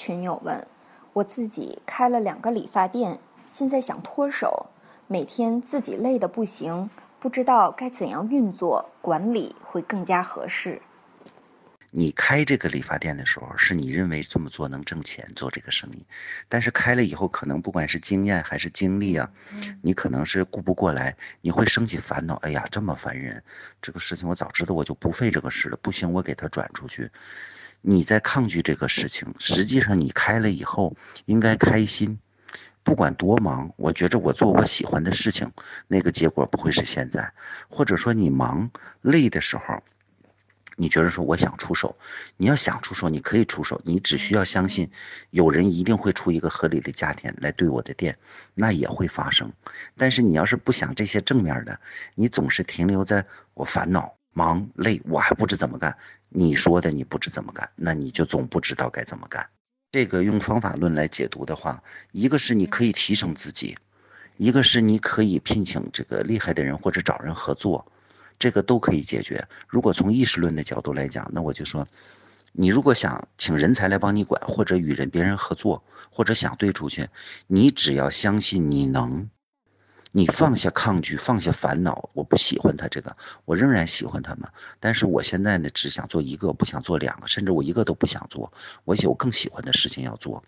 群友问：我自己开了两个理发店，现在想脱手，每天自己累得不行，不知道该怎样运作管理会更加合适。你开这个理发店的时候，是你认为这么做能挣钱，做这个生意，但是开了以后，可能不管是经验还是精力啊，你可能是顾不过来，你会升起烦恼。哎呀，这么烦人，这个事情我早知道我就不费这个事了，不行，我给他转出去。你在抗拒这个事情，实际上你开了以后应该开心，不管多忙，我觉着我做我喜欢的事情，那个结果不会是现在，或者说你忙累的时候。你觉得说我想出手，你要想出手，你可以出手，你只需要相信，有人一定会出一个合理的价钱来对我的店，那也会发生。但是你要是不想这些正面的，你总是停留在我烦恼、忙、累，我还不知怎么干。你说的你不知怎么干，那你就总不知道该怎么干。这个用方法论来解读的话，一个是你可以提升自己，一个是你可以聘请这个厉害的人或者找人合作。这个都可以解决。如果从意识论的角度来讲，那我就说，你如果想请人才来帮你管，或者与人别人合作，或者想对出去，你只要相信你能，你放下抗拒，放下烦恼。我不喜欢他这个，我仍然喜欢他们。但是我现在呢，只想做一个，不想做两个，甚至我一个都不想做。我有更喜欢的事情要做。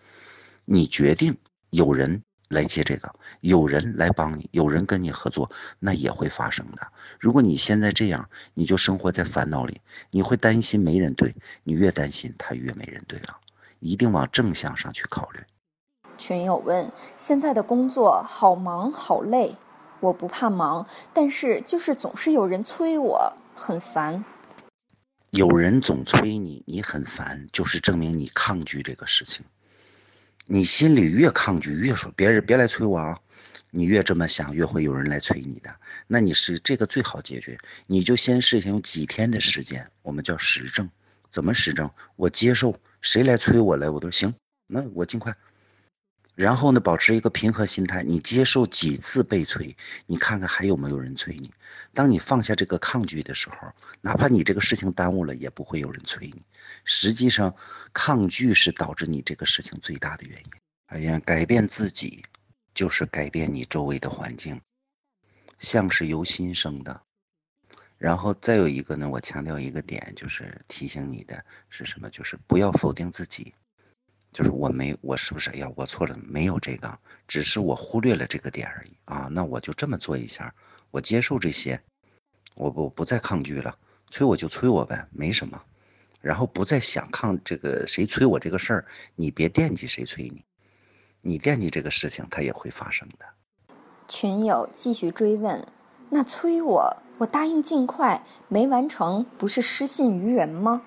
你决定有人。来接这个，有人来帮你，有人跟你合作，那也会发生的。如果你现在这样，你就生活在烦恼里，你会担心没人对，你越担心他越没人对了。一定往正向上去考虑。群友问：现在的工作好忙好累，我不怕忙，但是就是总是有人催我，很烦。有人总催你，你很烦，就是证明你抗拒这个事情。你心里越抗拒，越说别人别来催我啊！你越这么想，越会有人来催你的。那你是这个最好解决，你就先试行几天的时间，我们叫实证。怎么实证？我接受谁来催我来，我都行。那我尽快。然后呢，保持一个平和心态，你接受几次被催，你看看还有没有人催你。当你放下这个抗拒的时候，哪怕你这个事情耽误了，也不会有人催你。实际上，抗拒是导致你这个事情最大的原因。哎呀，改变自己，就是改变你周围的环境。相是由心生的。然后再有一个呢，我强调一个点，就是提醒你的是什么？就是不要否定自己。就是我没我是不是？哎呀，我错了，没有这个，只是我忽略了这个点而已啊。那我就这么做一下，我接受这些，我不不再抗拒了，催我就催我呗，没什么。然后不再想抗这个谁催我这个事儿，你别惦记谁催你，你惦记这个事情，它也会发生的。群友继续追问：那催我，我答应尽快，没完成，不是失信于人吗？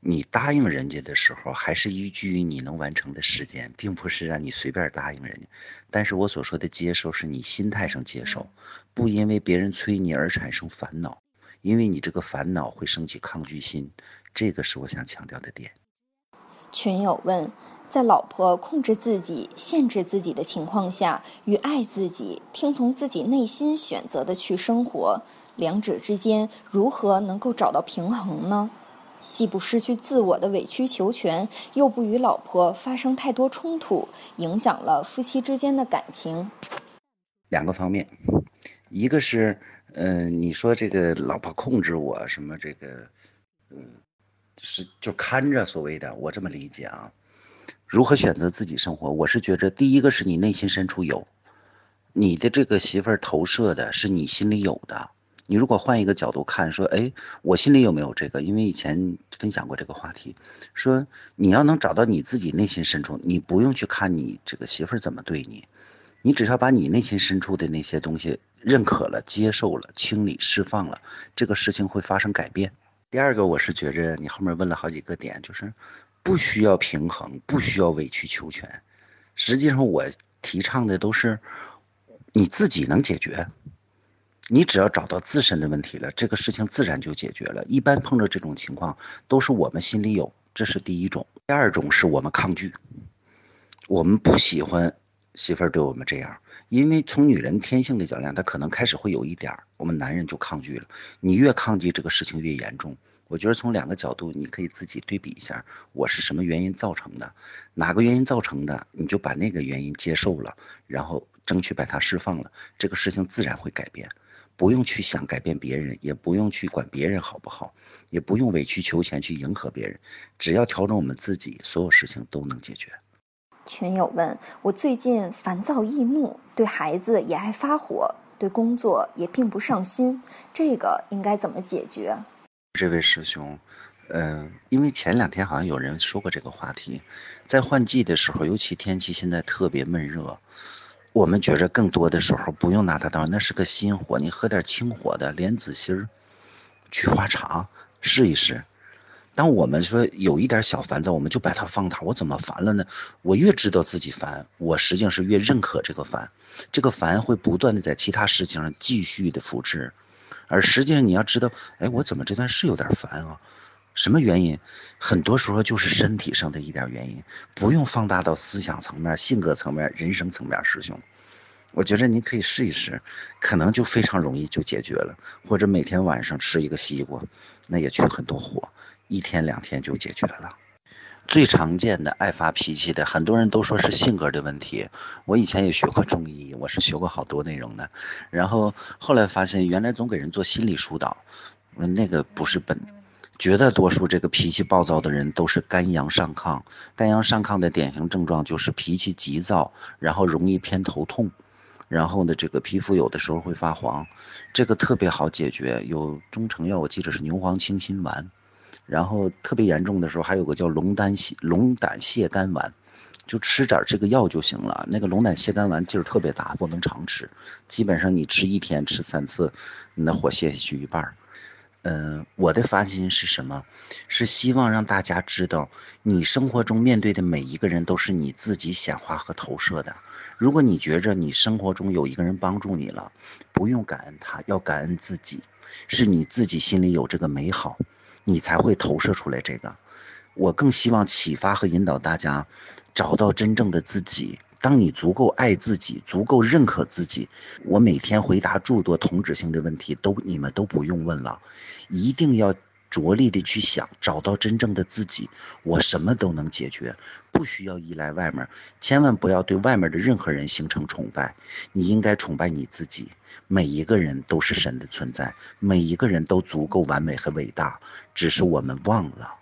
你答应人家的时候，还是依据于你能完成的时间，并不是让你随便答应人家。但是我所说的接受，是你心态上接受，不因为别人催你而产生烦恼，因为你这个烦恼会升起抗拒心，这个是我想强调的点。群友问，在老婆控制自己、限制自己的情况下，与爱自己、听从自己内心选择的去生活，两者之间如何能够找到平衡呢？既不失去自我的委曲求全，又不与老婆发生太多冲突，影响了夫妻之间的感情。两个方面，一个是，嗯，你说这个老婆控制我什么这个，嗯，是就看着所谓的，我这么理解啊。如何选择自己生活？我是觉着，第一个是你内心深处有，你的这个媳妇儿投射的是你心里有的。你如果换一个角度看，说，哎，我心里有没有这个？因为以前分享过这个话题，说你要能找到你自己内心深处，你不用去看你这个媳妇儿怎么对你，你只要把你内心深处的那些东西认可了、接受了、清理、释放了，这个事情会发生改变。第二个，我是觉着你后面问了好几个点，就是不需要平衡，不需要委曲求全。实际上，我提倡的都是你自己能解决。你只要找到自身的问题了，这个事情自然就解决了。一般碰到这种情况，都是我们心里有，这是第一种。第二种是我们抗拒，我们不喜欢媳妇儿对我们这样，因为从女人天性的角度，她可能开始会有一点儿，我们男人就抗拒了。你越抗拒，这个事情越严重。我觉得从两个角度，你可以自己对比一下，我是什么原因造成的，哪个原因造成的，你就把那个原因接受了，然后争取把它释放了，这个事情自然会改变。不用去想改变别人，也不用去管别人好不好，也不用委曲求全去迎合别人，只要调整我们自己，所有事情都能解决。群友问我最近烦躁易怒，对孩子也爱发火，对工作也并不上心，这个应该怎么解决？这位师兄，嗯，因为前两天好像有人说过这个话题，在换季的时候，尤其天气现在特别闷热。我们觉着更多的时候不用拿它当，那是个心火，你喝点清火的莲子心儿、菊花茶试一试。当我们说有一点小烦躁，我们就把它放大。我怎么烦了呢？我越知道自己烦，我实际上是越认可这个烦。这个烦会不断的在其他事情上继续的复制，而实际上你要知道，哎，我怎么这段是有点烦啊？什么原因？很多时候就是身体上的一点原因，不用放大到思想层面、性格层面、人生层面。师兄，我觉得您可以试一试，可能就非常容易就解决了。或者每天晚上吃一个西瓜，那也去很多火，一天两天就解决了。最常见的爱发脾气的，很多人都说是性格的问题。我以前也学过中医，我是学过好多内容的，然后后来发现，原来总给人做心理疏导，那个不是本。绝大多数这个脾气暴躁的人都是肝阳上亢，肝阳上亢的典型症状就是脾气急躁，然后容易偏头痛，然后呢，这个皮肤有的时候会发黄，这个特别好解决，有中成药，我记得是牛黄清心丸，然后特别严重的时候还有个叫龙胆泻龙胆泻肝丸，就吃点这个药就行了。那个龙胆泻肝丸劲儿特别大，不能常吃，基本上你吃一天吃三次，你的火泄下去一半儿。嗯，我的发心是什么？是希望让大家知道，你生活中面对的每一个人都是你自己显化和投射的。如果你觉着你生活中有一个人帮助你了，不用感恩他，要感恩自己，是你自己心里有这个美好，你才会投射出来这个。我更希望启发和引导大家，找到真正的自己。当你足够爱自己，足够认可自己，我每天回答诸多同质性的问题，都你们都不用问了，一定要着力的去想，找到真正的自己，我什么都能解决，不需要依赖外面，千万不要对外面的任何人形成崇拜，你应该崇拜你自己。每一个人都是神的存在，每一个人都足够完美和伟大，只是我们忘了。